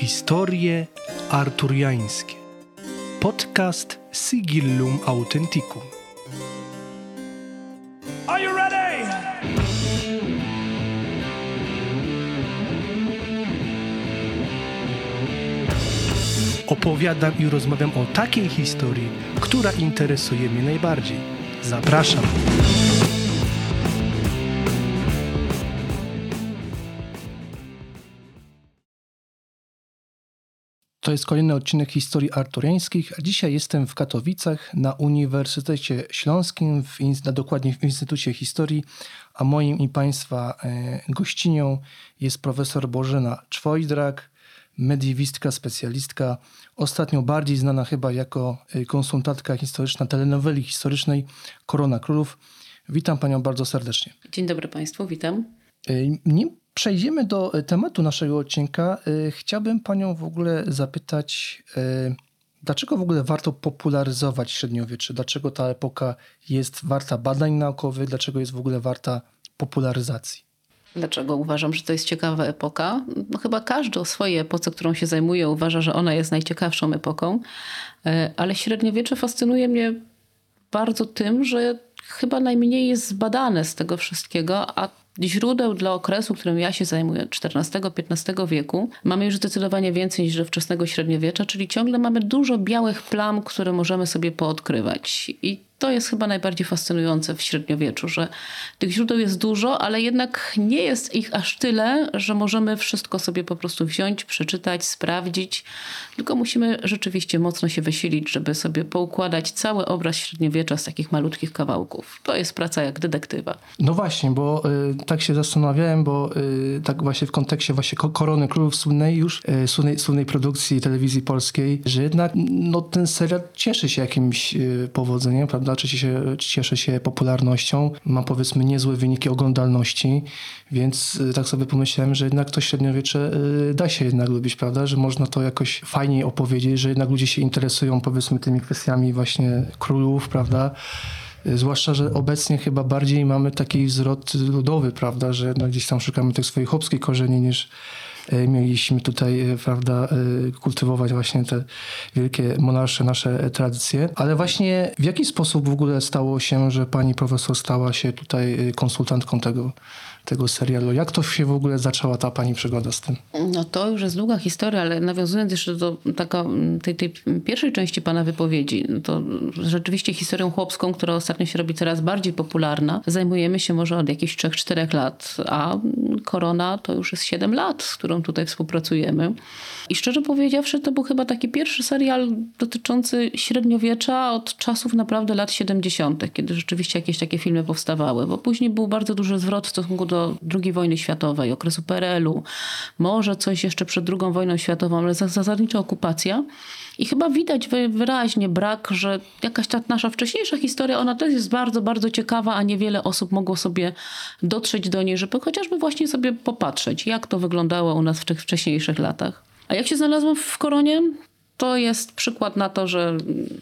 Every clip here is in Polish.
Historie arturiańskie. Podcast Sigillum Authenticum. Are you ready? Opowiadam i rozmawiam o takiej historii, która interesuje mnie najbardziej. Zapraszam. To jest kolejny odcinek historii arturiańskich, a dzisiaj jestem w Katowicach na Uniwersytecie Śląskim, w, in- dokładnie w Instytucie Historii, a moim i Państwa e, gościnią jest profesor Bożena Czwojdrak, mediewistka, specjalistka, ostatnio bardziej znana chyba jako e, konsultantka historyczna telenoweli historycznej Korona Królów. Witam Panią bardzo serdecznie. Dzień dobry Państwu, witam. E, Nim przejdziemy do e, tematu naszego odcinka, e, chciałbym Panią w ogóle zapytać, e, dlaczego w ogóle warto popularyzować średniowiecze? Dlaczego ta epoka jest warta badań naukowych? Dlaczego jest w ogóle warta popularyzacji? Dlaczego uważam, że to jest ciekawa epoka? No, chyba każdy o swojej epoce, którą się zajmuje, uważa, że ona jest najciekawszą epoką, ale średniowiecze fascynuje mnie bardzo tym, że chyba najmniej jest zbadane z tego wszystkiego, a źródeł dla okresu, którym ja się zajmuję, XIV-XV wieku, mamy już zdecydowanie więcej niż do wczesnego średniowiecza, czyli ciągle mamy dużo białych plam, które możemy sobie poodkrywać. I to jest chyba najbardziej fascynujące w średniowieczu, że tych źródeł jest dużo, ale jednak nie jest ich aż tyle, że możemy wszystko sobie po prostu wziąć, przeczytać, sprawdzić, tylko musimy rzeczywiście mocno się wysilić, żeby sobie poukładać cały obraz średniowiecza z takich malutkich kawałków. To jest praca jak detektywa. No właśnie, bo y, tak się zastanawiałem, bo y, tak właśnie w kontekście właśnie Ko- Korony Królów słynnej już, y, słynnej, słynnej produkcji telewizji polskiej, że jednak no, ten serial cieszy się jakimś y, powodzeniem, prawda? Cieszy się, cieszy się popularnością, ma powiedzmy niezłe wyniki oglądalności, więc y, tak sobie pomyślałem, że jednak to średniowiecze y, da się jednak lubić, prawda? Że można to jakoś fajniej opowiedzieć, że jednak ludzie się interesują powiedzmy tymi kwestiami właśnie królów, prawda? Zwłaszcza, że obecnie chyba bardziej mamy taki zwrot ludowy, prawda, że no gdzieś tam szukamy tych swoich chłopskich korzeni niż mieliśmy tutaj, e, prawda, e, kultywować właśnie te wielkie monarsze, nasze e, tradycje. Ale właśnie w jaki sposób w ogóle stało się, że pani profesor stała się tutaj e, konsultantką tego, tego serialu? Jak to się w ogóle zaczęła ta pani przygoda z tym? No to już jest długa historia, ale nawiązując jeszcze do taka, tej, tej pierwszej części pana wypowiedzi, no to rzeczywiście historią chłopską, która ostatnio się robi coraz bardziej popularna, zajmujemy się może od jakichś 3-4 lat, a Korona to już jest 7 lat, z którą tutaj współpracujemy. I szczerze powiedziawszy, to był chyba taki pierwszy serial dotyczący średniowiecza od czasów naprawdę lat 70., kiedy rzeczywiście jakieś takie filmy powstawały, bo później był bardzo duży zwrot w stosunku do II wojny światowej, okresu PRL-u, może coś jeszcze przed II wojną światową, ale za- zasadnicza okupacja. I chyba widać wy- wyraźnie brak, że jakaś ta nasza wcześniejsza historia, ona też jest bardzo, bardzo ciekawa, a niewiele osób mogło sobie dotrzeć do niej, żeby chociażby właśnie sobie popatrzeć, jak to wyglądało u nas w tych wcześniejszych latach. A jak się znalazłam w Koronie? To jest przykład na to, że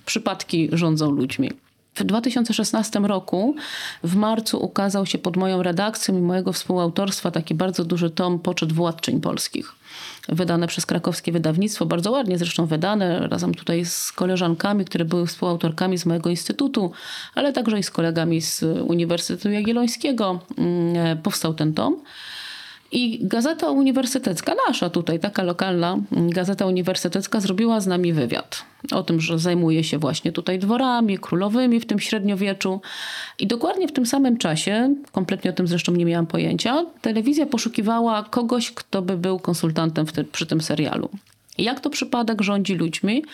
przypadki rządzą ludźmi. W 2016 roku w marcu ukazał się pod moją redakcją i mojego współautorstwa taki bardzo duży tom Poczet Władczyń Polskich. Wydane przez krakowskie wydawnictwo, bardzo ładnie zresztą wydane, razem tutaj z koleżankami, które były współautorkami z mojego instytutu, ale także i z kolegami z Uniwersytetu Jagiellońskiego mm, powstał ten tom. I Gazeta Uniwersytecka, nasza tutaj, taka lokalna Gazeta Uniwersytecka zrobiła z nami wywiad o tym, że zajmuje się właśnie tutaj dworami królowymi w tym średniowieczu. I dokładnie w tym samym czasie, kompletnie o tym zresztą nie miałam pojęcia, telewizja poszukiwała kogoś, kto by był konsultantem ty- przy tym serialu. Jak to przypadek rządzi ludźmi?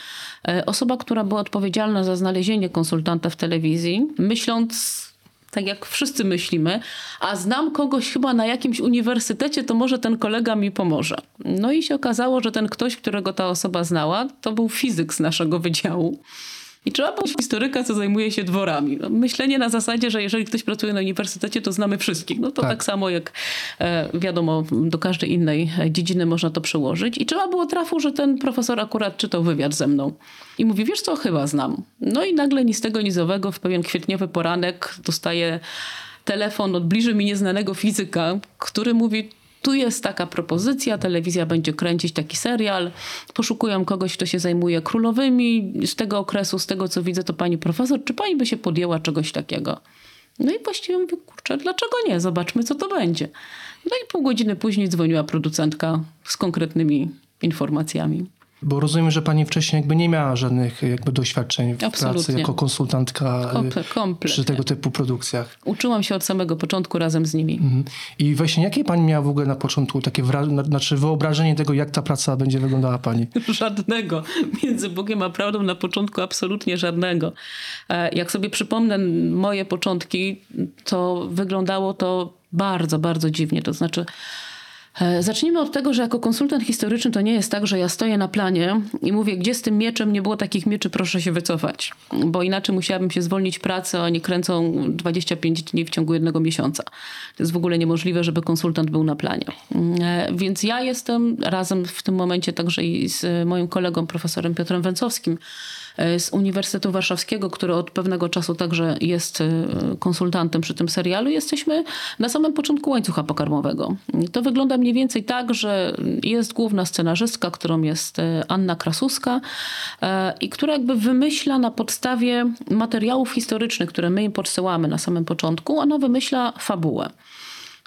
E, Osoba, która była odpowiedzialna za znalezienie konsultanta w telewizji, myśląc tak jak wszyscy myślimy, a znam kogoś chyba na jakimś uniwersytecie, to może ten kolega mi pomoże. No i się okazało, że ten ktoś, którego ta osoba znała, to był fizyk z naszego wydziału. I trzeba było historyka, co zajmuje się dworami. No, myślenie na zasadzie, że jeżeli ktoś pracuje na uniwersytecie, to znamy wszystkich. No to Tak. tak, samo jak e, wiadomo, do każdej innej dziedziny można to przełożyć. I trzeba było trafu, że ten profesor akurat czytał wywiad ze mną. I mówi, wiesz co, chyba znam. No i nagle ni z tego, ni z owego w pewien kwietniowy poranek dostaje telefon od bliżej mi nieznanego fizyka, który mówi, tu jest taka propozycja, telewizja będzie kręcić taki serial, poszukują kogoś, kto się zajmuje królowymi z tego okresu, z tego co widzę, to pani profesor, czy pani by się podjęła czegoś takiego? No i właściwie mówię, kurczę, dlaczego nie? Zobaczmy, co to będzie. No i pół godziny później dzwoniła producentka z konkretnymi informacjami. Bo rozumiem, że pani wcześniej jakby nie miała żadnych jakby doświadczeń w Absolutnie. pracy jako konsultantka Komple- y, kompletnie. przy tego typu produkcjach. Uczyłam się od samego początku razem z nimi. Mhm. I właśnie jakie pani miała w ogóle na początku takie wra- znaczy wyobrażenie tego, jak ta praca będzie wyglądała pani? Żadnego. Między Bogiem a prawdą na początku absolutnie żadnego. E, Jak sobie przypomnę moje początki, to wyglądało to bardzo, bardzo dziwnie. To znaczy, zacznijmy od tego, że jako konsultant historyczny to nie jest tak, że ja stoję na planie i mówię, gdzie z tym mieczem nie było takich mieczy, proszę się wycofać. Bo inaczej musiałabym się zwolnić pracę, a oni kręcą 25 dni w ciągu jednego miesiąca. To jest w ogóle niemożliwe, żeby konsultant był na planie. E, Więc ja jestem razem w tym momencie także i z moim kolegą profesorem Piotrem Węcowskim e, z Uniwersytetu Warszawskiego, który od pewnego czasu także jest e, konsultantem przy tym serialu. Jesteśmy na samym początku łańcucha pokarmowego. To wygląda mniej więcej tak, że jest główna scenarzystka, którą jest e, Anna Krasuska e, i która jakby wymyśla na podstawie materiałów historycznych, które my im podsyłamy na samym początku, ona wymyśla fabułę.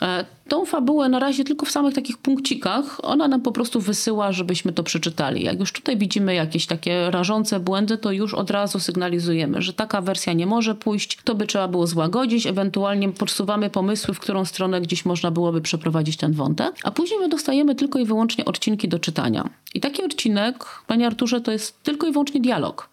E, Tą fabułę na razie tylko w samych takich punkcikach, ona nam po prostu wysyła, żebyśmy to przeczytali. Jak już tutaj widzimy jakieś takie rażące błędy, to już od razu sygnalizujemy, że taka wersja nie może pójść, to by trzeba było złagodzić, ewentualnie podsuwamy pomysły, w którą stronę gdzieś można byłoby przeprowadzić ten wątek, a później my dostajemy tylko i wyłącznie odcinki do czytania. I taki odcinek, panie Arturze, to jest tylko i wyłącznie dialog.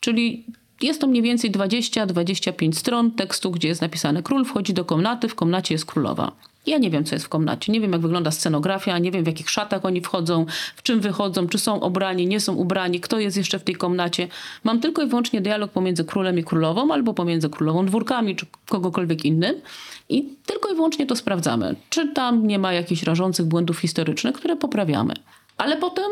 Czyli jest to mniej więcej 20-25 stron tekstu, gdzie jest napisane król wchodzi do komnaty, w komnacie jest królowa. Ja nie wiem, co jest w komnacie. Nie wiem, jak wygląda scenografia, nie wiem, w jakich szatach oni wchodzą, w czym wychodzą, czy są ubrani, nie są ubrani, kto jest jeszcze w tej komnacie. Mam tylko i wyłącznie dialog pomiędzy królem i królową, albo pomiędzy królową dwórkami, czy kogokolwiek innym. I tylko i wyłącznie to sprawdzamy. Czy tam nie ma jakichś rażących błędów historycznych, które poprawiamy. Ale potem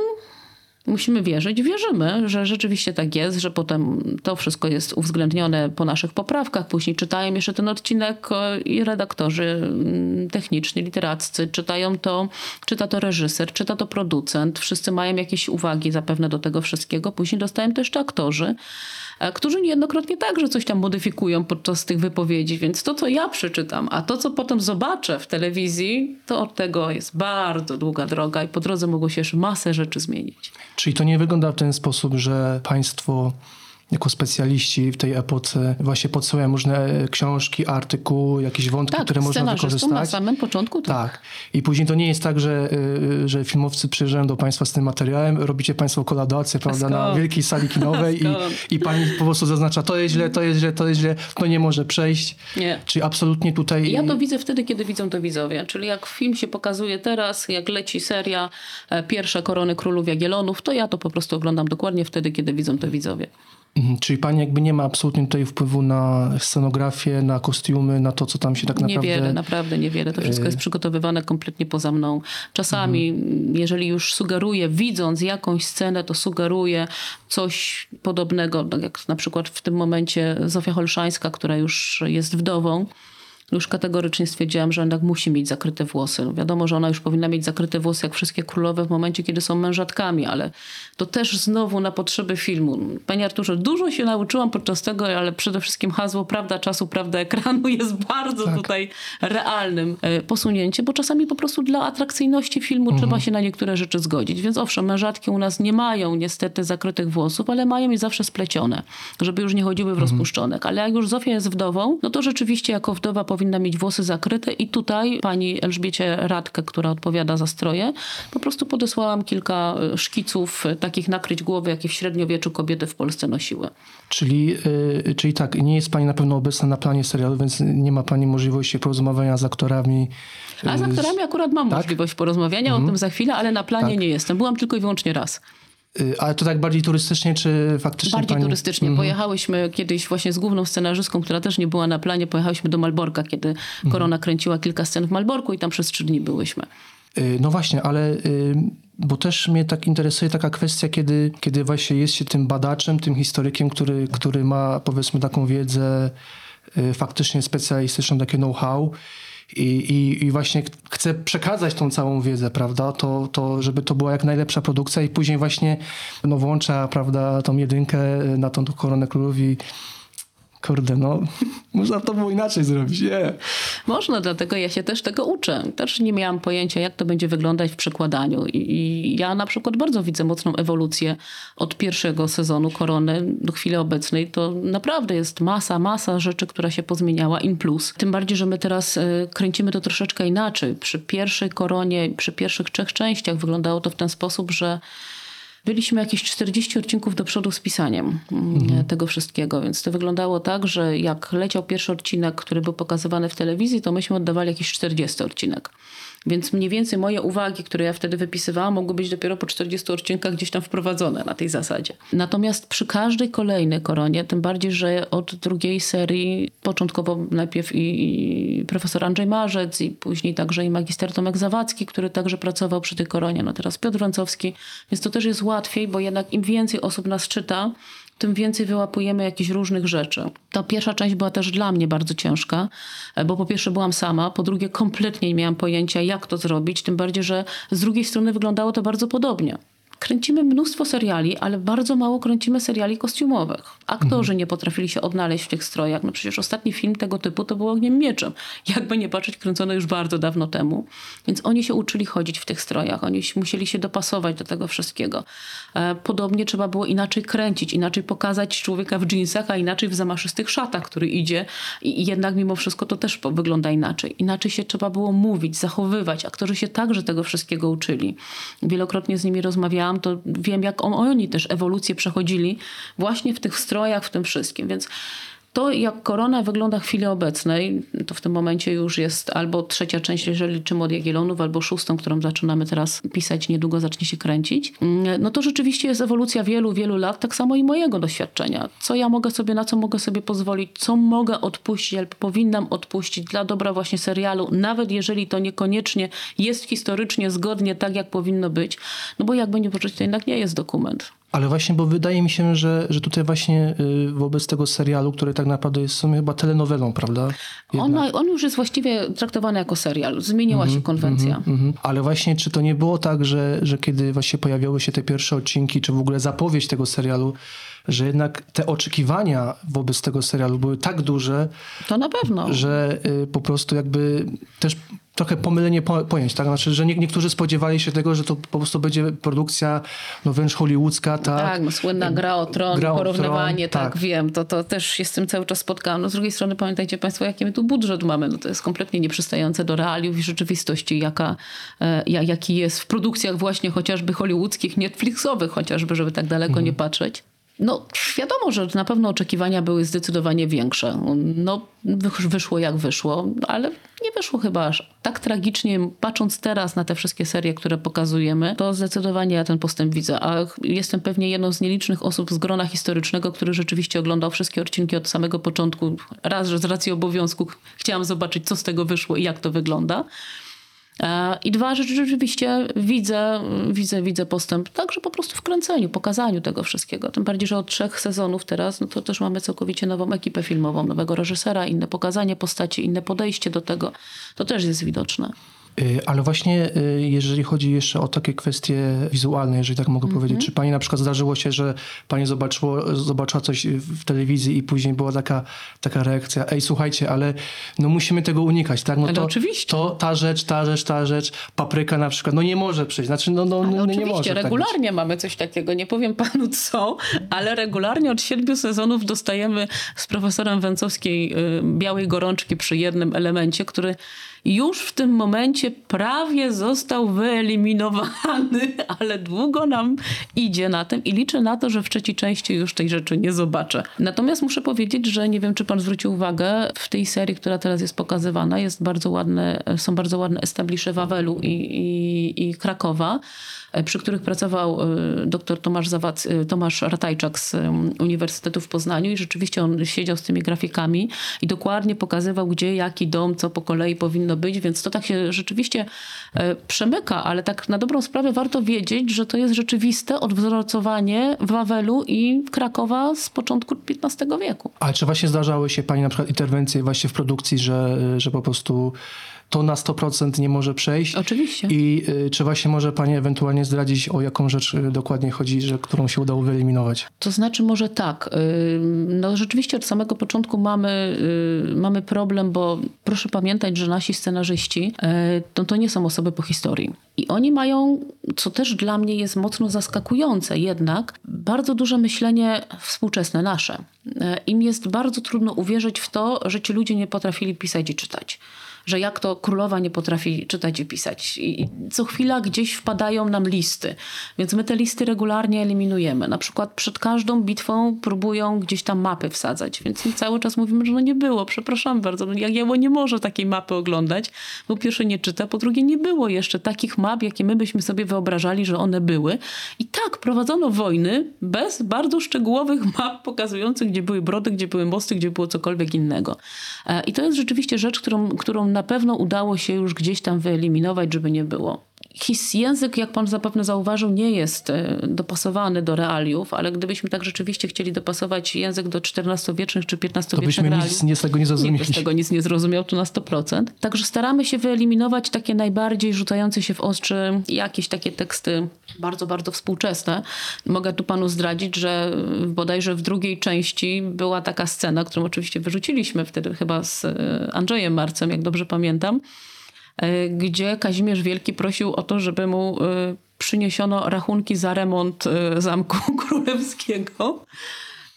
musimy wierzyć, wierzymy, że rzeczywiście tak jest, że potem to wszystko jest uwzględnione po naszych poprawkach. Później czytają jeszcze ten odcinek e, i redaktorzy mm, techniczni, literaccy, czytają to, czyta to reżyser, czyta to producent. Wszyscy mają jakieś uwagi zapewne do tego wszystkiego. Później dostają to jeszcze aktorzy, e, którzy niejednokrotnie także coś tam modyfikują podczas tych wypowiedzi. Więc to, co ja przeczytam, a to, co potem zobaczę w telewizji, to od tego jest bardzo długa droga i po drodze mogło się jeszcze masę rzeczy zmienić. Czyli to nie wygląda w ten sposób, że państwo jako specjaliści w tej epoce właśnie podsyłają różne książki, artykuły, jakieś wątki, Tak, które można scenarzystą na wykorzystać. samym początku tak. Tak. I później to nie jest tak, że, y, że filmowcy przyjeżdżają do państwa z tym materiałem, robicie państwo kolaborację, prawda, na wielkiej sali kinowej i, i pani po prostu zaznacza, to jest źle, to jest źle, to jest źle, to nie może przejść. Nie. Czyli absolutnie tutaj... Ja to widzę wtedy, kiedy widzą to widzowie. Czyli jak film się pokazuje teraz, jak leci seria e, Pierwsze Korony Królów Jagiellonów, to ja to po prostu oglądam dokładnie wtedy, kiedy widzą to widzowie. Mhm, Czyli pani jakby nie ma absolutnie tutaj wpływu na scenografię, na kostiumy, na to, co tam się tak naprawdę... Niewiele, naprawdę niewiele. To wszystko jest przygotowywane kompletnie poza mną. Czasami, jeżeli już sugeruję, widząc jakąś scenę, to sugeruję coś podobnego, tak jak na przykład w tym momencie Zofia Holszańska, która już jest wdową. Już kategorycznie stwierdziłam, że jednak musi mieć zakryte włosy. No wiadomo, że ona już powinna mieć zakryte włosy jak wszystkie królowe w momencie, kiedy są mężatkami, ale to też znowu na potrzeby filmu. Panie Arturze, dużo się nauczyłam podczas tego, ale przede wszystkim hasło prawda czasu, prawda ekranu jest bardzo tutaj realnym e, posunięciem, bo czasami po prostu dla atrakcyjności filmu trzeba się na niektóre rzeczy zgodzić. Więc owszem, mężatki u nas nie mają niestety zakrytych włosów, ale mają je zawsze splecione, żeby już nie chodziły w rozpuszczonek. Ale jak już Zofia jest wdową, no to rzeczywiście jako wdowa powinna mieć włosy zakryte i tutaj pani Elżbiecie Radkę, która odpowiada za stroje, po prostu podesłałam kilka e, szkiców e, takich nakryć głowy, jakie w średniowieczu kobiety w Polsce nosiły. Czyli, y, czyli tak, nie jest pani na pewno obecna na planie serialu, więc nie ma pani możliwości porozmawiania z aktorami. A z aktorami akurat mam tak? możliwość porozmawiania o tym za chwilę, ale na planie Tak. nie jestem. Byłam tylko i wyłącznie raz. Y, Ale to tak bardziej turystycznie, czy faktycznie Bardziej pani... turystycznie. Pojechałyśmy kiedyś właśnie z główną scenarzystką, która też nie była na planie, pojechałyśmy do Malborka, kiedy Korona kręciła kilka scen w Malborku i tam przez trzy dni byłyśmy. Y, No właśnie, ale y, bo też mnie tak interesuje taka kwestia, kiedy, kiedy właśnie jest się tym badaczem, tym historykiem, który, który ma powiedzmy taką wiedzę faktycznie specjalistyczną, takie know-how i, i, i właśnie chcę przekazać tą całą wiedzę, prawda, to, to żeby to była jak najlepsza produkcja i później właśnie no, włącza, prawda, tą jedynkę na tą koronę królów i kurde, no, można to było inaczej zrobić, nie. Można, dlatego ja się też tego uczę. Też nie miałam pojęcia, jak to będzie wyglądać w przekładaniu. I, I, ja na przykład bardzo widzę mocną ewolucję od pierwszego sezonu Korony do chwili obecnej. To naprawdę jest masa, masa rzeczy, która się pozmieniała in plus. Tym bardziej, że my teraz y, kręcimy to troszeczkę inaczej. Przy pierwszej Koronie, przy pierwszych trzech częściach wyglądało to w ten sposób, że byliśmy jakieś 40 odcinków do przodu z pisaniem mhm. tego wszystkiego, więc to wyglądało tak, że jak leciał pierwszy odcinek, który był pokazywany w telewizji, to myśmy oddawali jakiś 40 odcinek. Więc mniej więcej moje uwagi, które ja wtedy wypisywałam, mogły być dopiero po 40 odcinkach gdzieś tam wprowadzone na tej zasadzie. Natomiast przy każdej kolejnej koronie, tym bardziej, że od drugiej serii, początkowo najpierw i, i profesor Andrzej Marzec, i później także i magister Tomek Zawadzki, który także pracował przy tej koronie, no teraz Piotr Wącowski, więc to też jest łatwiej, bo jednak im więcej osób nas czyta, tym więcej wyłapujemy jakichś różnych rzeczy. Ta pierwsza część była też dla mnie bardzo ciężka, bo po pierwsze byłam sama, po drugie kompletnie nie miałam pojęcia, jak to zrobić, tym bardziej, że z drugiej strony wyglądało to bardzo podobnie kręcimy mnóstwo seriali, ale bardzo mało kręcimy seriali kostiumowych. Aktorzy mhm. nie potrafili się odnaleźć w tych strojach. No przecież ostatni film tego typu to był Ogniem Mieczem. Jakby nie patrzeć, kręcone już bardzo dawno temu. Więc oni się uczyli chodzić w tych strojach. Oni musieli się dopasować do tego wszystkiego. E, podobnie trzeba było inaczej kręcić, inaczej pokazać człowieka w dżinsach, a inaczej w zamaszystych szatach, który idzie. I jednak mimo wszystko to też wygląda inaczej. Inaczej się trzeba było mówić, zachowywać. Aktorzy się także tego wszystkiego uczyli. Wielokrotnie z nimi rozmawiałam to wiem, jak oni też ewolucję przechodzili właśnie w tych strojach, w tym wszystkim. Więc to, jak korona wygląda w chwili obecnej, to w tym momencie już jest albo trzecia część, jeżeli liczymy od Jagiellonów, albo szóstą, którą zaczynamy teraz pisać, niedługo zacznie się kręcić. No to rzeczywiście jest ewolucja wielu, wielu lat, tak samo i mojego doświadczenia. Co ja mogę sobie, na co mogę sobie pozwolić, co mogę odpuścić, albo powinnam odpuścić dla dobra właśnie serialu, nawet jeżeli to niekoniecznie jest historycznie zgodnie tak, jak powinno być. No bo jakby nie poczuć, to jednak nie jest dokument. Ale właśnie, bo wydaje mi się, że, że tutaj właśnie y, wobec tego serialu, który tak naprawdę jest w sumie chyba telenowelą, prawda? On, on, już jest właściwie traktowany jako serial. Zmieniła mm -hmm, się konwencja. Mm -hmm. Ale właśnie, czy to nie było tak, że, że kiedy właśnie pojawiały się te pierwsze odcinki, czy w ogóle zapowiedź tego serialu, że jednak te oczekiwania wobec tego serialu były tak duże. To na pewno. Że y, po prostu jakby też trochę pomylenie po, pojęć, tak? Znaczy, że nie, niektórzy spodziewali się tego, że to po prostu będzie produkcja no wręcz hollywoodzka, tak? Tak, no, słynna gra o tron, gra porównywanie, tron, tak, tak, wiem, to, to też się z tym cały czas spotkałam. No z drugiej strony pamiętajcie Państwo, jaki my tu budżet mamy, no to jest kompletnie nieprzystające do realiów i rzeczywistości, jaka, e, jaki jest w produkcjach właśnie chociażby hollywoodzkich, Netflixowych chociażby, żeby tak daleko mhm. nie patrzeć. No, wiadomo, że na pewno oczekiwania były zdecydowanie większe. No, wyszło jak wyszło, ale nie wyszło chyba aż tak tragicznie. Patrząc teraz na te wszystkie serie, które pokazujemy, to zdecydowanie ja ten postęp widzę. A jestem pewnie jedną z nielicznych osób z grona historycznego, który rzeczywiście oglądał wszystkie odcinki od samego początku. Raz, że z racji obowiązku chciałam zobaczyć, co z tego wyszło i jak to wygląda. E, I dwa, że rzeczywiście widzę, widzę, widzę postęp także po prostu w kręceniu, pokazaniu tego wszystkiego. Tym bardziej, że od trzech sezonów teraz, no to też mamy całkowicie nową ekipę filmową, nowego reżysera, inne pokazanie postaci, inne podejście do tego. To też jest widoczne. Y, ale właśnie y, jeżeli chodzi jeszcze o takie kwestie wizualne, jeżeli tak mogę mm -hmm. powiedzieć, czy pani na przykład zdarzyło się, że pani zobaczyło, zobaczyła coś w telewizji i później była taka, taka reakcja, ej słuchajcie, ale no musimy tego unikać, tak? No to, oczywiście. To ta rzecz, ta rzecz, ta rzecz, papryka na przykład, no nie może przyjść, znaczy no, no, no nie może. Tak regularnie tak mamy coś takiego, nie powiem panu co, ale regularnie od siedmiu sezonów dostajemy z profesorem Węcowskiej y, białej gorączki przy jednym elemencie, który już w tym momencie prawie został wyeliminowany, ale długo nam idzie na tym i liczę na to, że w trzeciej części już tej rzeczy nie zobaczę. Natomiast muszę powiedzieć, że nie wiem, czy pan zwrócił uwagę, w tej serii, która teraz jest pokazywana, jest bardzo ładne, są bardzo ładne establisze Wawelu i, i, i Krakowa. E, przy których pracował e, dr Tomasz, Zawac, e, Tomasz Ratajczak z Uniwersytetu w Poznaniu i rzeczywiście on siedział z tymi grafikami i dokładnie pokazywał, gdzie jaki dom, co po kolei powinno być, więc to tak się rzeczywiście przemyka, ale tak na dobrą sprawę warto wiedzieć, że to jest rzeczywiste odwzorowanie Wawelu i Krakowa z początku XV wieku. Ale czy właśnie zdarzały się Pani na przykład interwencje właśnie w produkcji, że, że po prostu to na 100% nie może przejść. Oczywiście. I czy właśnie może Pani ewentualnie zdradzić, o jaką rzecz y, dokładnie chodzi, że, którą się udało wyeliminować? To znaczy może tak. y, No rzeczywiście od samego początku mamy, y, mamy problem, bo proszę pamiętać, że nasi scenarzyści y, to, nie są osoby po historii. I oni mają, co też dla mnie jest mocno zaskakujące jednak, bardzo duże myślenie współczesne nasze. Im jest bardzo trudno uwierzyć w to, że ci ludzie nie potrafili pisać i czytać że jak to królowa nie potrafi czytać i pisać. I co chwila gdzieś wpadają nam listy, więc my te listy regularnie eliminujemy. Na przykład przed każdą bitwą próbują gdzieś tam mapy wsadzać, więc my cały czas mówimy, że no nie było, przepraszam bardzo, no Jagiełło nie może takiej mapy oglądać, bo pierwsze nie czyta, po drugie nie było jeszcze takich map, jakie my byśmy sobie wyobrażali, że one były. I tak prowadzono wojny bez bardzo szczegółowych map pokazujących, gdzie były brody, gdzie były mosty, gdzie było cokolwiek innego. E, I to jest rzeczywiście rzecz, którą, którą na pewno udało się już gdzieś tam wyeliminować, żeby nie było. His język, jak pan zapewne zauważył, nie jest e, dopasowany do realiów, ale gdybyśmy tak rzeczywiście chcieli dopasować język do XIV-wiecznych czy To XV-wiecznych byśmy realiów, nic nie z tego nie nikt zrozumieli. by z tego nic nie zrozumiał, tu na 100%. Także staramy się wyeliminować takie najbardziej rzucające się w oczy jakieś takie teksty bardzo, bardzo współczesne. Mogę tu panu zdradzić, że bodajże w drugiej części była taka scena, którą oczywiście wyrzuciliśmy wtedy chyba z e, Andrzejem Marcem, jak dobrze pamiętam, gdzie Kazimierz Wielki prosił o to, żeby mu e, przyniesiono rachunki za remont e, Zamku Królewskiego.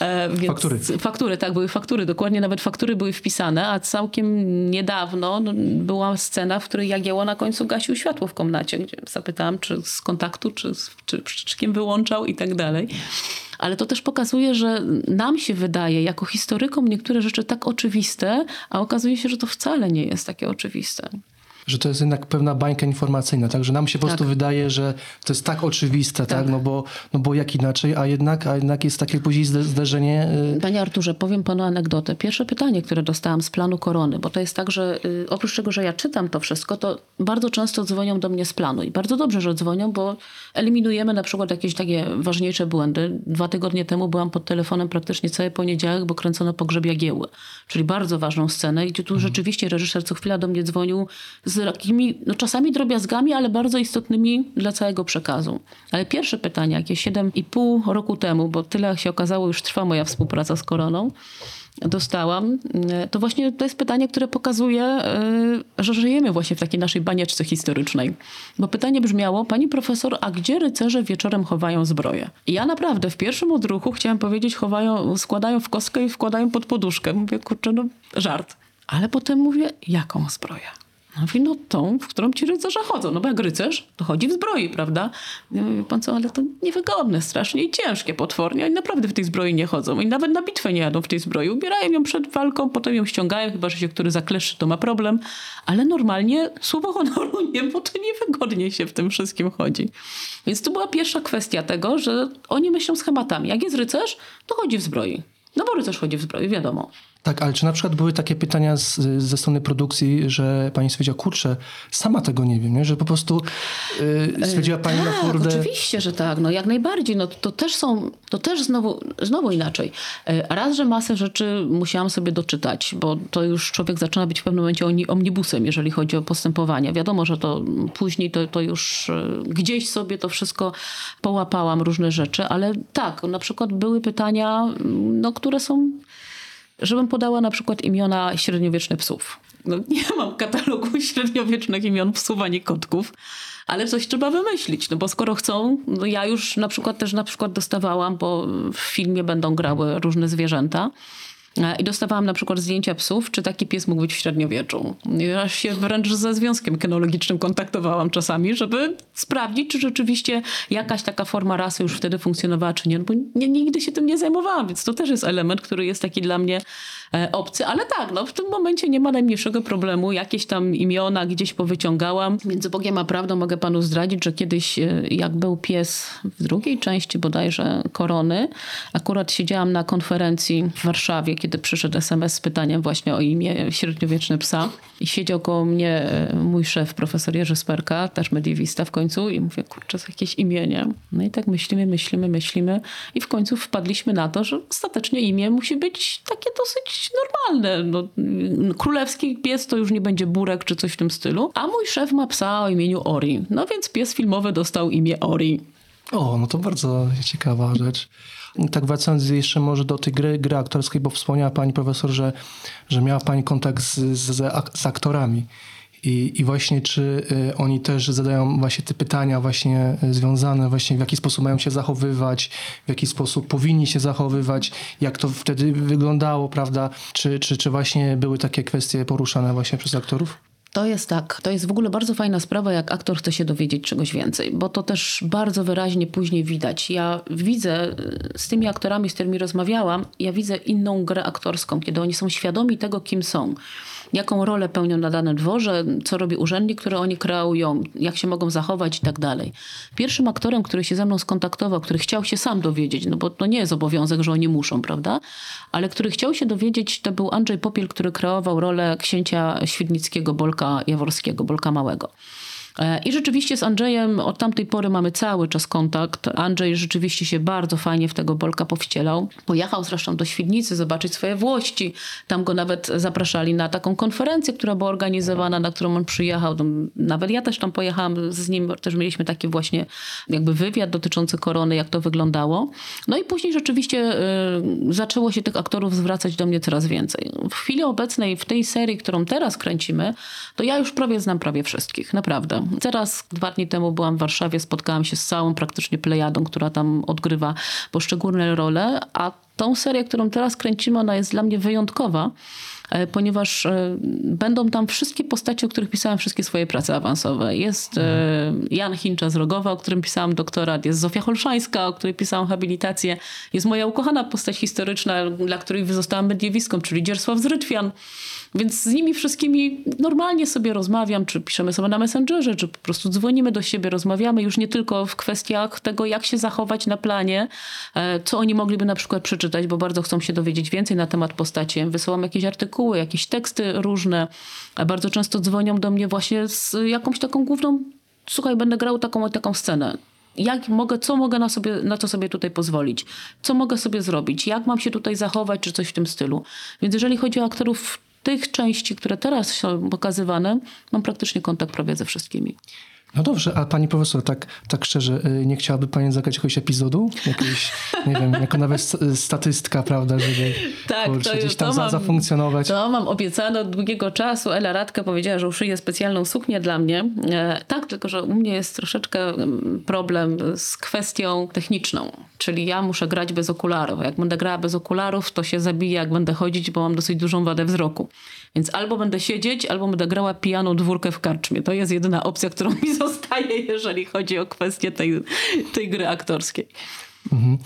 E, Więc Faktury. Faktury, tak, były faktury. Dokładnie nawet faktury były wpisane, a całkiem niedawno no, była scena, w której Jagiełło na końcu gasił światło w komnacie, gdzie zapytałam, czy z kontaktu, czy, z- czy przyczkiem wyłączał i tak dalej. Ale to też pokazuje, że nam się wydaje, jako historykom, niektóre rzeczy tak oczywiste, a okazuje się, że to wcale nie jest takie oczywiste. Że to jest jednak pewna bańka informacyjna, tak? Że nam się po prostu Tak. wydaje, że to jest tak oczywiste, tak? No, bo, no bo jak inaczej, a jednak, a jednak jest takie później zde- zderzenie... y, Panie Arturze, powiem panu anegdotę. Pierwsze pytanie, które dostałam z planu korony, bo to jest tak, że y, oprócz tego, że ja czytam to wszystko, to bardzo często dzwonią do mnie z planu i bardzo dobrze, że dzwonią, bo eliminujemy na przykład jakieś takie ważniejsze błędy. Dwa tygodnie temu byłam pod telefonem praktycznie cały poniedziałek, bo kręcono pogrzeb Jagieły, czyli bardzo ważną scenę, gdzie tu rzeczywiście reżyser co chwila do mnie dzwonił z takimi, no czasami drobiazgami, ale bardzo istotnymi dla całego przekazu. Ale pierwsze pytanie, jakie 7,5 roku temu, bo tyle się okazało, już trwa moja współpraca z Koroną, dostałam, e, to właśnie to jest pytanie, które pokazuje, e, że żyjemy właśnie w takiej naszej banieczce historycznej. Bo pytanie brzmiało, pani profesor, a gdzie rycerze wieczorem chowają zbroję? I ja naprawdę w pierwszym odruchu chciałam powiedzieć, chowają, składają w kostkę i wkładają pod poduszkę. Mówię, kurczę, no żart. Ale potem mówię, jaką zbroję? No Mówi, no tą, w którą ci rycerze chodzą. No bo jak rycerz, to chodzi w zbroi, prawda? Ja mówię, pan co, ale to niewygodne, strasznie i ciężkie potwornie. Oni naprawdę w tej zbroi nie chodzą. I nawet na bitwę nie jadą w tej zbroi. Ubierają ją przed walką, potem ją ściągają, chyba że się który zakleszy, to ma problem. Ale normalnie słowo honoru nie, bo to niewygodnie się w tym wszystkim chodzi. Więc to była pierwsza kwestia tego, że oni myślą schematami. Jak jest rycerz, to chodzi w zbroi. No bo rycerz chodzi w zbroi, wiadomo. Tak, ale czy na przykład były takie pytania z, ze strony produkcji, że pani stwierdziła, kurczę, sama tego nie wiem, nie? że po prostu y, stwierdziła pani, tak, no kurde... oczywiście, że tak, no jak najbardziej. No, to też są, to też znowu, znowu inaczej. E, Raz, że masę rzeczy musiałam sobie doczytać, bo to już człowiek zaczyna być w pewnym momencie omni- omnibusem, jeżeli chodzi o postępowania. Wiadomo, że to później to, to już e, gdzieś sobie to wszystko połapałam, różne rzeczy, ale tak, na przykład były pytania, mm, no, które są żebym podała na przykład imiona średniowiecznych psów. No, nie mam katalogu średniowiecznych imion psów ani kotków, ale coś trzeba wymyślić, no bo skoro chcą, no ja już na przykład też na przykład dostawałam, bo w filmie będą grały różne zwierzęta. E, I dostawałam na przykład zdjęcia psów, czy taki pies mógł być w średniowieczu. Ja się wręcz ze związkiem kynologicznym kontaktowałam czasami, żeby sprawdzić, czy rzeczywiście jakaś taka forma rasy już wtedy funkcjonowała, czy nie. Bo nie, nigdy się tym nie zajmowałam, więc to też jest element, który jest taki dla mnie obcy. Ale tak, no, w tym momencie nie ma najmniejszego problemu. Jakieś tam imiona gdzieś powyciągałam. Między Bogiem a prawdą mogę panu zdradzić, że kiedyś, e, jak był pies w drugiej części bodajże Korony, akurat siedziałam na konferencji w Warszawie, kiedy przyszedł SMS z pytaniem właśnie o imię średniowieczne psa. I siedział koło mnie e, mój szef, profesor Jerzy Sperka, też mediewista w końcu i mówię, kurczę, jakieś imię, nie? No i tak myślimy, myślimy, myślimy i w końcu wpadliśmy na to, że ostatecznie imię musi być takie dosyć normalne. No, królewski pies to już nie będzie burek czy coś w tym stylu. A mój szef ma psa o imieniu Ori. No więc pies filmowy dostał imię Ori. O, no to bardzo ciekawa rzecz. Tak wracając jeszcze może do tej gry, gry aktorskiej, bo wspomniała pani profesor, że, że miała pani kontakt z, z, z aktorami. I, I właśnie czy y, oni też zadają właśnie te pytania właśnie y, związane właśnie w jaki sposób mają się zachowywać, w jaki sposób powinni się zachowywać, jak to wtedy wyglądało, prawda? Czy, czy, czy właśnie były takie kwestie poruszane właśnie przez aktorów? To jest tak. To jest w ogóle bardzo fajna sprawa, jak aktor chce się dowiedzieć czegoś więcej, bo to też bardzo wyraźnie później widać. Ja widzę y, z tymi aktorami, z którymi rozmawiałam, ja widzę inną grę aktorską, kiedy oni są świadomi tego, kim są jaką rolę pełnią na danym dworze, co robi urzędnik, który oni kreują, jak się mogą zachować i tak dalej. Pierwszym aktorem, który się ze mną skontaktował, który chciał się sam dowiedzieć, no bo to nie jest obowiązek, że oni muszą, prawda? Ale który chciał się dowiedzieć, to był Andrzej Popiel, który kreował rolę księcia świdnickiego Bolka Jaworskiego, Bolka Małego. E, I rzeczywiście z Andrzejem od tamtej pory mamy cały czas kontakt. Andrzej rzeczywiście się bardzo fajnie w tego Bolka powścielał. Pojechał zresztą do Świdnicy zobaczyć swoje włości. Tam go nawet zapraszali na taką konferencję, która była organizowana, na którą on przyjechał. Nawet ja też tam pojechałam z nim, też mieliśmy taki właśnie jakby wywiad dotyczący korony, jak to wyglądało. No i później rzeczywiście y, zaczęło się tych aktorów zwracać do mnie coraz więcej. W chwili obecnej, w tej serii, którą teraz kręcimy, to ja już prawie znam prawie wszystkich, naprawdę. Teraz, dwa dni temu byłam w Warszawie, spotkałam się z całą praktycznie plejadą, która tam odgrywa poszczególne role, a tą serię, którą teraz kręcimy, ona jest dla mnie wyjątkowa E, ponieważ e, będą tam wszystkie postacie, o których pisałam wszystkie swoje prace awansowe. Jest e, Jan Hincha z Rogowa, o którym pisałam doktorat, jest Zofia Holszańska, o której pisałam habilitację, jest moja ukochana postać historyczna, dla której zostałam mediewistką, czyli Dziersław Zrytwian. Więc z nimi wszystkimi normalnie sobie rozmawiam, czy piszemy sobie na Messengerze, czy po prostu dzwonimy do siebie, rozmawiamy już nie tylko w kwestiach tego, jak się zachować na planie, co oni mogliby na przykład przeczytać, bo bardzo chcą się dowiedzieć więcej na temat postaci. Wysyłam jakieś artykuły, jakieś teksty różne. Bardzo często dzwonią do mnie właśnie z jakąś taką główną, słuchaj, będę grał taką taką scenę. Jak mogę, co mogę na, sobie, na co sobie tutaj pozwolić? Co mogę sobie zrobić? Jak mam się tutaj zachować, czy coś w tym stylu? Więc jeżeli chodzi o aktorów tych części, które teraz są pokazywane, mam praktycznie kontakt prawie ze wszystkimi. No dobrze, a pani profesor, tak, tak szczerze, y, nie chciałaby pani zagrać jakiegoś epizodu? Jakiegoś, nie wiem, jako nawet statystka, prawda, żeby tak, kurczę, to, gdzieś tam to mam, zafunkcjonować. To mam obiecane od długiego czasu. Ela Radka powiedziała, że uszyje specjalną suknię dla mnie. E, tak, tylko że u mnie jest troszeczkę mm, problem z kwestią techniczną. Czyli ja muszę grać bez okularów. Jak będę grała bez okularów, to się zabiję, jak będę chodzić, bo mam dosyć dużą wadę wzroku. Więc albo będę siedzieć, albo będę grała pijaną dwórkę w karczmie. To jest jedyna opcja, którą mi zostaje, jeżeli chodzi o kwestię tej, tej gry aktorskiej. Mhm.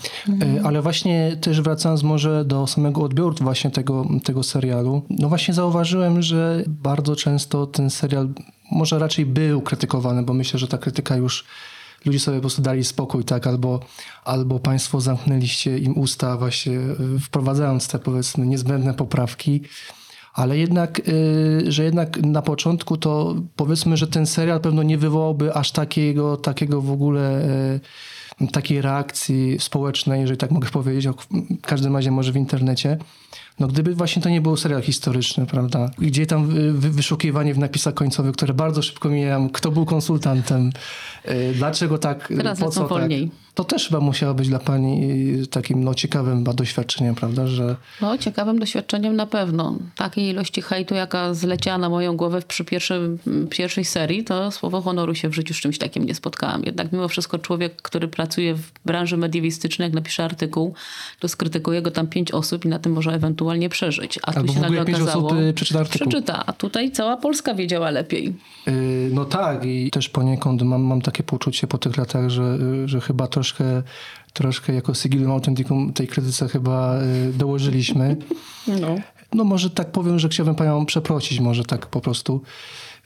E, ale właśnie też wracając może do samego odbioru właśnie tego, tego serialu, no właśnie zauważyłem, że bardzo często ten serial może raczej był krytykowany, bo myślę, że ta krytyka już ludzie sobie po prostu dali spokój, tak, albo, albo państwo zamknęliście im usta właśnie wprowadzając te powiedzmy niezbędne poprawki ale jednak, y, że jednak na początku to powiedzmy, że ten serial pewno nie wywołałby aż takiego, takiego w ogóle y, takiej reakcji społecznej, jeżeli tak mogę powiedzieć, w każdym razie może w internecie. No gdyby właśnie to nie był serial historyczny, prawda? Gdzie tam wyszukiwanie w napisach końcowych, które bardzo szybko mijam, kto był konsultantem, y, dlaczego tak, Teraz po co tak. wolniej. To też chyba musiało być dla pani takim no, ciekawym doświadczeniem, prawda? Że... No, ciekawym doświadczeniem na pewno. Takiej ilości hejtu, jaka zleciała na moją głowę przy pierwszym, pierwszej serii, to słowo honoru się w życiu z czymś takim nie spotkałam. Jednak mimo wszystko człowiek, który pracuje w branży mediewistycznej, jak napisze artykuł, to skrytykuje go tam pięć osób i na tym może ewentualnie przeżyć. A Albo tu się nagle pięć okazało, osób y, przeczyta artykuł. Przeczyta, a tutaj cała Polska wiedziała lepiej. Yy, no tak i też poniekąd mam, mam takie poczucie po tych latach, że, że chyba troszkę, troszkę jako Sigillum Authenticum tej krytyce chyba y, dołożyliśmy. No. no może tak powiem, że chciałbym panią przeprosić może tak po prostu,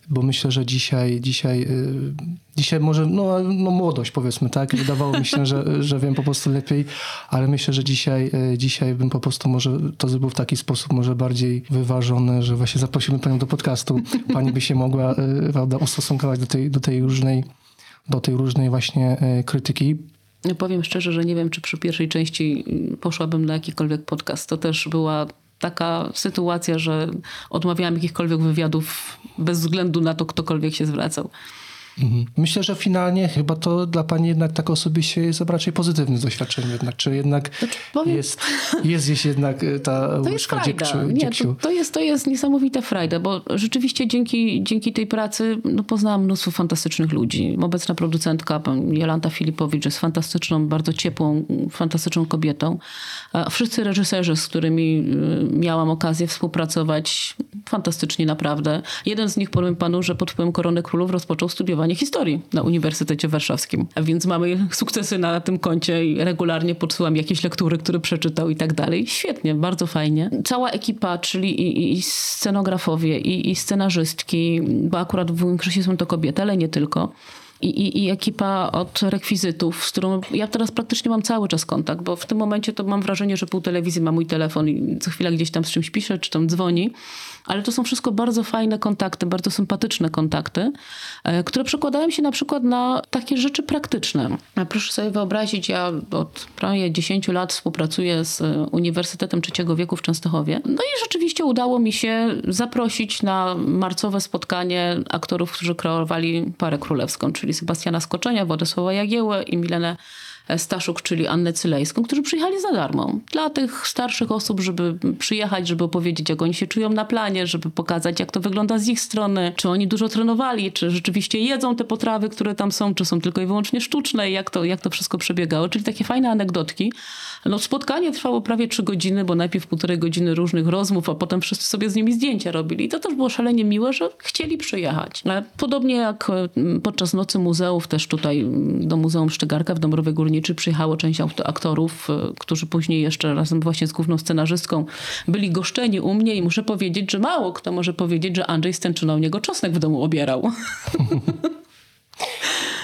bo myślę, że dzisiaj, dzisiaj, y, dzisiaj może, no, no młodość powiedzmy, tak? Wydawało mi się, że, że wiem po prostu lepiej, ale myślę, że dzisiaj, y, dzisiaj bym po prostu może to zrobił w taki sposób może bardziej wyważony, że właśnie zaprosimy panią do podcastu. Pani by się mogła, prawda, ustosunkować do tej, do tej różnej do tej różnej właśnie krytyki. Powiem szczerze, że nie wiem, czy przy pierwszej części poszłabym na jakikolwiek podcast. To też była taka sytuacja, że odmawiałam jakichkolwiek wywiadów bez względu na to, ktokolwiek się zwracał. Mhm. Myślę, że finalnie chyba to dla pani jednak tak osobiście jest raczej pozytywne doświadczenie jednak, czy jednak Znaczy, powiem- jest, jest gdzieś jednak e, ta To jest łyżka frajda. dziegciu. Nie, to, to, jest, to jest niesamowita frajda, bo rzeczywiście dzięki, dzięki tej pracy no, poznałam mnóstwo fantastycznych ludzi. Obecna producentka, Jolanta Filipowicz, jest fantastyczną, bardzo ciepłą, fantastyczną kobietą. A wszyscy reżyserzy, z którymi y, miałam okazję współpracować, fantastycznie naprawdę. Jeden z nich, powiem panu, że pod wpływem Korony Królów rozpoczął studiowanie historii na Uniwersytecie Warszawskim. A więc mamy sukcesy na tym koncie i regularnie podsyłam jakieś lektury, które przeczytał i tak dalej. Świetnie, bardzo fajnie. Cała ekipa, czyli i- i scenografowie, i, i scenarzystki, bo akurat w większości są to kobiety, ale nie tylko. I, i, I ekipa od rekwizytów, z którą ja teraz praktycznie mam cały czas kontakt, bo w tym momencie to mam wrażenie, że pół telewizji ma mój telefon i co chwila gdzieś tam z czymś pisze, czy tam dzwoni. Ale to są wszystko bardzo fajne kontakty, bardzo sympatyczne kontakty, e, które przekładają się na przykład na takie rzeczy praktyczne. A Proszę sobie wyobrazić, ja od prawie 10 lat współpracuję z e, Uniwersytetem Trzeciego Wieku w Częstochowie. No i rzeczywiście udało mi się zaprosić na marcowe spotkanie aktorów, którzy kreowali Parę Królewską, czyli Sebastiana Skoczenia, Władysława Jagiełę i Milenę Staszuk, czyli Annę Cylejską, którzy przyjechali za darmo. Dla tych starszych osób, żeby przyjechać, żeby opowiedzieć, jak oni się czują na planie, żeby pokazać, jak to wygląda z ich strony, czy oni dużo trenowali, czy rzeczywiście jedzą te potrawy, które tam są, czy są tylko i wyłącznie sztuczne, jak to, jak to wszystko przebiegało. Czyli takie fajne anegdotki. No, spotkanie trwało prawie trzy godziny, bo najpierw półtorej godziny różnych rozmów, a potem wszyscy sobie z nimi zdjęcia robili. I to też było szalenie miłe, że chcieli przyjechać. Podobnie jak e, podczas Nocy Muzeów, też tutaj mm, do Muzeum Sztygarka w Dąbrowie Górniczej przyjechało część aktorów, e, którzy później jeszcze razem właśnie z główną scenarzystką byli goszczeni u mnie i muszę powiedzieć, że mało kto może powiedzieć, że Andrzej Stęczyna u niego czosnek w domu obierał.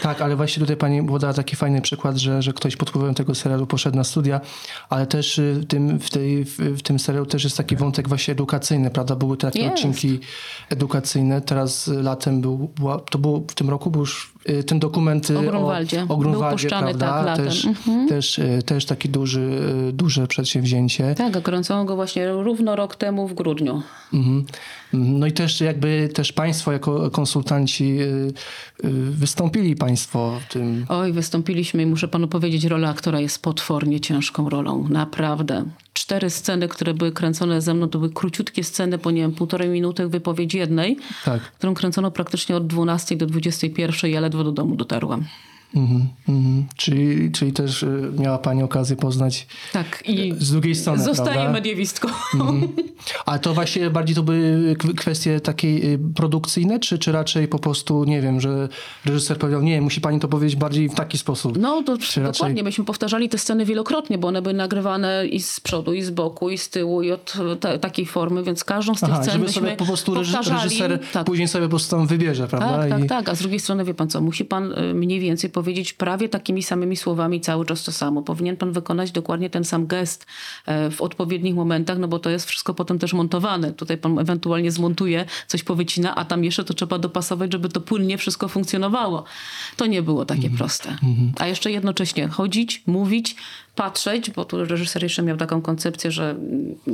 Tak, ale właśnie tutaj pani podała taki fajny przykład, że, że ktoś pod wpływem tego serialu poszedł na studia, ale też y, w tym, w, tej, w, tym serialu też jest taki wątek właśnie edukacyjny, prawda? Były takie Jest. odcinki edukacyjne. Teraz latem był, była, to było w tym roku, był już ten dokument y, O Grunwaldzie. o, o Grunwaldzie, prawda? tak. Też, Mhm. też, y, też taki duży, y, duże przedsięwzięcie. Tak, kręcono go właśnie równo rok temu w grudniu. Mhm. No i też jakby też państwo jako konsultanci y, y, wystąpili państwo w tym Oj, wystąpiliśmy i muszę panu powiedzieć, rola aktora jest potwornie ciężką rolą. Naprawdę. Cztery sceny, które były kręcone ze mną, to były króciutkie sceny, po nie wiem, półtorej minuty wypowiedzi jednej, Tak. którą kręcono praktycznie od 12 do 21. Ja ledwo do domu dotarłam. Mhm, mhm. Czyli, czyli też y, miała Pani okazję poznać Tak, i z drugiej strony, zostaję prawda? mediewistką. A to właśnie bardziej to były kwestie takiej y, produkcyjne, czy, czy raczej po prostu, nie wiem, że reżyser powiedział, nie, musi Pani to powiedzieć bardziej w taki sposób. No, to raczej- dokładnie. Myśmy powtarzali te sceny wielokrotnie, bo one były nagrywane i z przodu, i z boku, i z tyłu, i od ta, takiej formy, więc każdą z tych Aha, scen żeby sobie po prostu powtarzali. reżyser tak. później sobie po prostu tam wybierze, prawda? Tak, tak, I, tak. A z drugiej strony, wie pan co, musi pan y, mniej więcej powiedzieć prawie takimi samymi słowami cały czas to samo. Powinien pan wykonać dokładnie ten sam gest e, w odpowiednich momentach, no bo to jest wszystko potem też montowane. Tutaj pan ewentualnie zmontuje, coś powycina, a tam jeszcze to trzeba dopasować, żeby to płynnie wszystko funkcjonowało. To nie było takie proste. A jeszcze jednocześnie chodzić, mówić, patrzeć, bo tu reżyser jeszcze miał taką koncepcję, że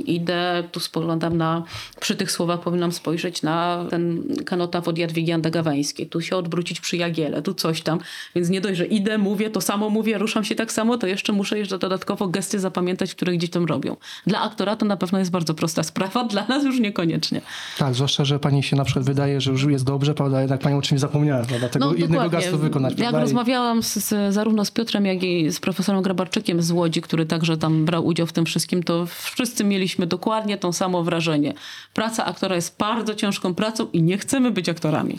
idę, tu spoglądam na, przy tych słowach powinnam spojrzeć na ten kanotaw od Jadwigi Andagawańskiej, tu się odwrócić przy Jagiele, tu coś tam, więc nie dość, że idę, mówię, to samo mówię, ruszam się tak samo, to jeszcze muszę jeszcze dodatkowo gesty zapamiętać, które gdzieś tam robią. Dla aktora to na pewno jest bardzo prosta sprawa, dla nas już niekoniecznie. tak, zwłaszcza, że Pani się na przykład wydaje, że już jest dobrze, prawda? Jednak Pani o czymś zapomniała, prawda? Tego jednego No, dokładnie. gastu wykonać, Jak prawda? I- rozmawiałam z, z, zarówno z Piotrem, jak i z profesorem Grabarczykiem z Łodzi, który także tam brał udział w tym wszystkim, to wszyscy mieliśmy dokładnie to samo wrażenie. Praca aktora jest bardzo ciężką pracą i nie chcemy być aktorami.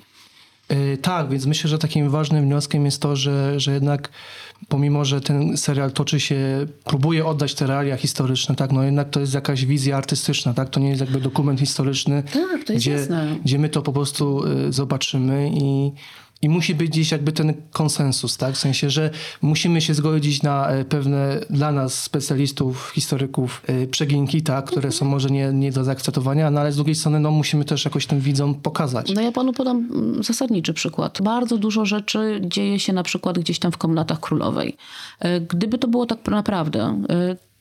Yy, Tak, więc myślę, że takim ważnym wnioskiem jest to, że, że jednak pomimo, że ten serial toczy się, próbuje oddać te realia historyczne, tak, no jednak to jest jakaś wizja artystyczna, tak, to nie jest jakby dokument historyczny, Tak, gdzie, jasne. gdzie my to po prostu y, zobaczymy i i musi być gdzieś jakby ten konsensus, tak? W sensie, że musimy się zgodzić na e, pewne dla nas specjalistów, historyków e, przeginki, tak? Które są może nie, nie do zaakceptowania, no ale z drugiej strony no, musimy też jakoś tym widzom pokazać. No ja panu podam mm, zasadniczy przykład. Bardzo dużo rzeczy dzieje się na przykład gdzieś tam w komnatach królowej. E, Gdyby to było tak naprawdę,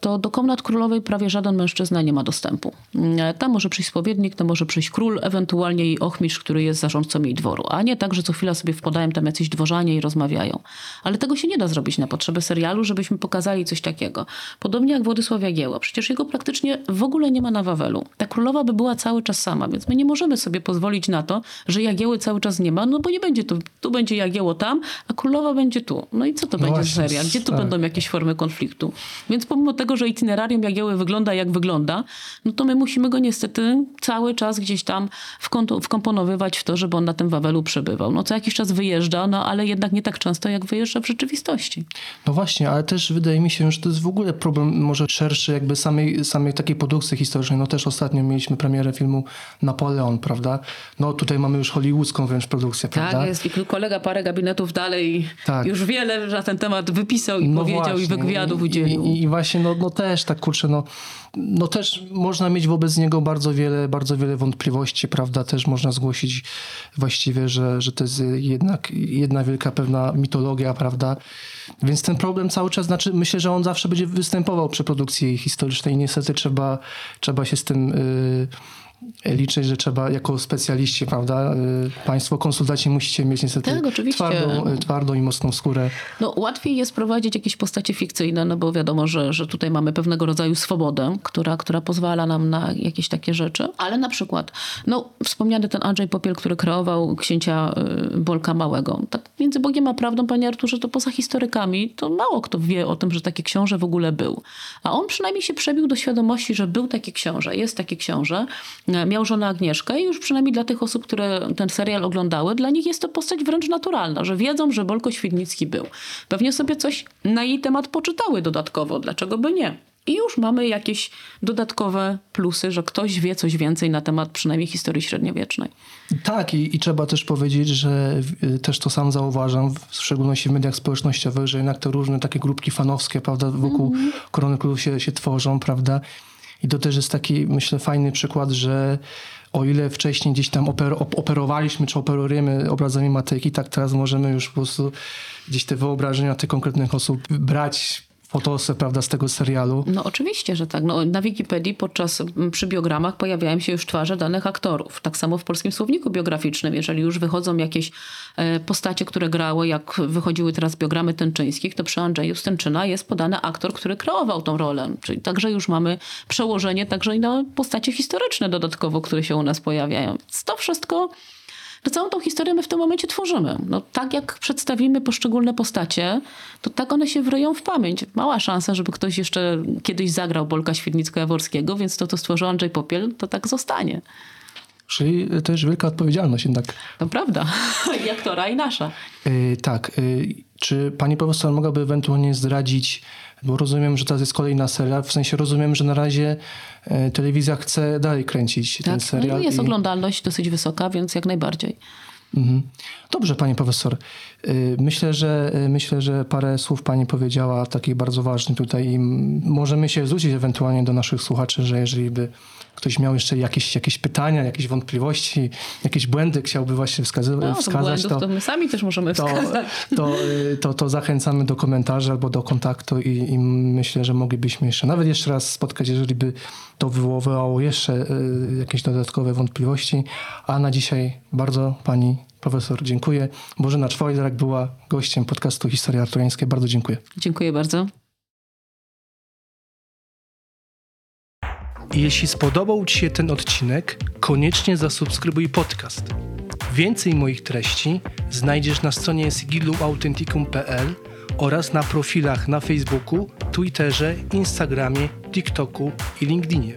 to do komnat królowej prawie żaden mężczyzna nie ma dostępu. E, tam może przyjść spowiednik, tam może przyjść król, ewentualnie i ochmistrz, który jest zarządcą jej dworu, a nie tak, że co chwila sobie wpadają tam jacyś dworzanie i rozmawiają. Ale tego się nie da zrobić na potrzeby serialu, żebyśmy pokazali coś takiego. Podobnie jak Władysław Jagieła. Przecież jego praktycznie w ogóle nie ma na Wawelu. Ta królowa by była cały czas sama, więc my nie możemy sobie pozwolić na to, że Jagieły cały czas nie ma, no bo nie będzie tu, tu będzie Jagieło tam, a królowa będzie tu. No i co to No będzie serial? Gdzie tu tak. będą jakieś formy konfliktu? Więc pomimo tego, że itinerarium Jagieły wygląda jak wygląda, no to my musimy go niestety cały czas gdzieś tam wkomponowywać w to, żeby on na tym Wawelu przebywał. No co jakiś czas wyjeżdża, no ale jednak nie tak często, jak wyjeżdża w rzeczywistości. No właśnie, ale też wydaje mi się, że to jest w ogóle problem może szerszy jakby samej, samej takiej produkcji historycznej. No też ostatnio mieliśmy premierę filmu Napoleon, prawda? No tutaj mamy już hollywoodzką wręcz produkcję, prawda? Tak, jest i kolega parę gabinetów dalej Tak. już wiele na ten temat wypisał i No powiedział właśnie. i wywiadów udzielił. I, i, I właśnie, no, no też tak kurczę, no, no też można mieć wobec niego bardzo wiele, bardzo wiele wątpliwości, prawda? Też można zgłosić właściwie, że, że to jest jednak jedna wielka pewna mitologia, prawda? Więc ten problem cały czas, znaczy myślę, że on zawsze będzie występował przy produkcji historycznej niestety trzeba, trzeba się z tym... y, liczyć, że trzeba jako specjaliści, prawda? y, Państwo konsultaci musicie mieć niestety Tak, oczywiście. twardą, y, twardą i mocną skórę. No, łatwiej jest prowadzić jakieś postacie fikcyjne, no bo wiadomo, że, że tutaj mamy pewnego rodzaju swobodę, która, która pozwala nam na jakieś takie rzeczy. Ale na przykład, no, wspomniany ten Andrzej Popiel, który kreował księcia y, Bolka Małego. Tak między Bogiem a prawdą, panie Arturze, to poza historykami, to mało kto wie o tym, że taki książę w ogóle był. A on przynajmniej się przebił do świadomości, że był taki książę, jest taki książę, miał żonę Agnieszkę i już przynajmniej dla tych osób, które ten serial oglądały, dla nich jest to postać wręcz naturalna, że wiedzą, że Bolko Świdnicki był. Pewnie sobie coś na jej temat poczytały dodatkowo, dlaczego by nie? I już mamy jakieś dodatkowe plusy, że ktoś wie coś więcej na temat przynajmniej historii średniowiecznej. Tak, i, i trzeba też powiedzieć, że y, też to sam zauważam, w szczególności w mediach społecznościowych, że jednak te różne takie grupki fanowskie, prawda, wokół Korony Królów się, się tworzą, prawda. I to też jest taki, myślę, fajny przykład, że o ile wcześniej gdzieś tam oper, op- operowaliśmy, czy operujemy obrazami Matejki, tak teraz możemy już po prostu gdzieś te wyobrażenia tych konkretnych osób brać fotosy, prawda, z tego serialu. No oczywiście, że tak. No, na Wikipedii podczas m, przy biogramach pojawiają się już twarze danych aktorów. Tak samo w polskim słowniku biograficznym, jeżeli już wychodzą jakieś e, postacie, które grały, jak wychodziły teraz biogramy Tęczyńskich, to przy Andrzeju Stęczyna jest podany aktor, który kreował tą rolę. Czyli także już mamy przełożenie także i na postacie historyczne dodatkowo, które się u nas pojawiają. Więc to wszystko to całą tą historię my w tym momencie tworzymy. No, tak jak przedstawimy poszczególne postacie, to tak one się wryją w pamięć. Mała szansa, żeby ktoś jeszcze kiedyś zagrał Bolka Świdnicko-Jaworskiego, więc to, co stworzył Andrzej Popiel, to tak zostanie. Czyli też wielka odpowiedzialność jednak. To prawda. I aktora, i nasza. Yy, tak. Yy, czy pani profesor mogłaby ewentualnie zdradzić, bo rozumiem, że teraz jest kolejna seria, w sensie rozumiem, że na razie telewizja chce dalej kręcić ten Tak, no, serial. jest i- oglądalność dosyć wysoka, więc jak najbardziej. Mhm. Dobrze, pani profesor. Yy, Myślę, że yy, myślę, że parę słów pani powiedziała takich bardzo ważnych tutaj i możemy się zwrócić ewentualnie do naszych słuchaczy, że jeżeli by ktoś miał jeszcze jakieś, jakieś pytania, jakieś wątpliwości, jakieś błędy chciałby właśnie No, to wskazać, błędów to... my sami też możemy to, wskazać. to, y, to, to zachęcamy do komentarzy albo do kontaktu i, i myślę, że moglibyśmy jeszcze, nawet jeszcze raz spotkać, jeżeli by to wywoływało jeszcze y, jakieś dodatkowe wątpliwości. A na dzisiaj bardzo pani profesor dziękuję. Bożena Czwojdak była gościem podcastu Historia Arturiańskiej. Bardzo dziękuję. Dziękuję bardzo. Jeśli spodobał Ci się ten odcinek, koniecznie zasubskrybuj podcast. Więcej moich treści znajdziesz na stronie sigiluauthenticum.pl oraz na profilach na Facebooku, Twitterze, Instagramie, TikToku i LinkedInie.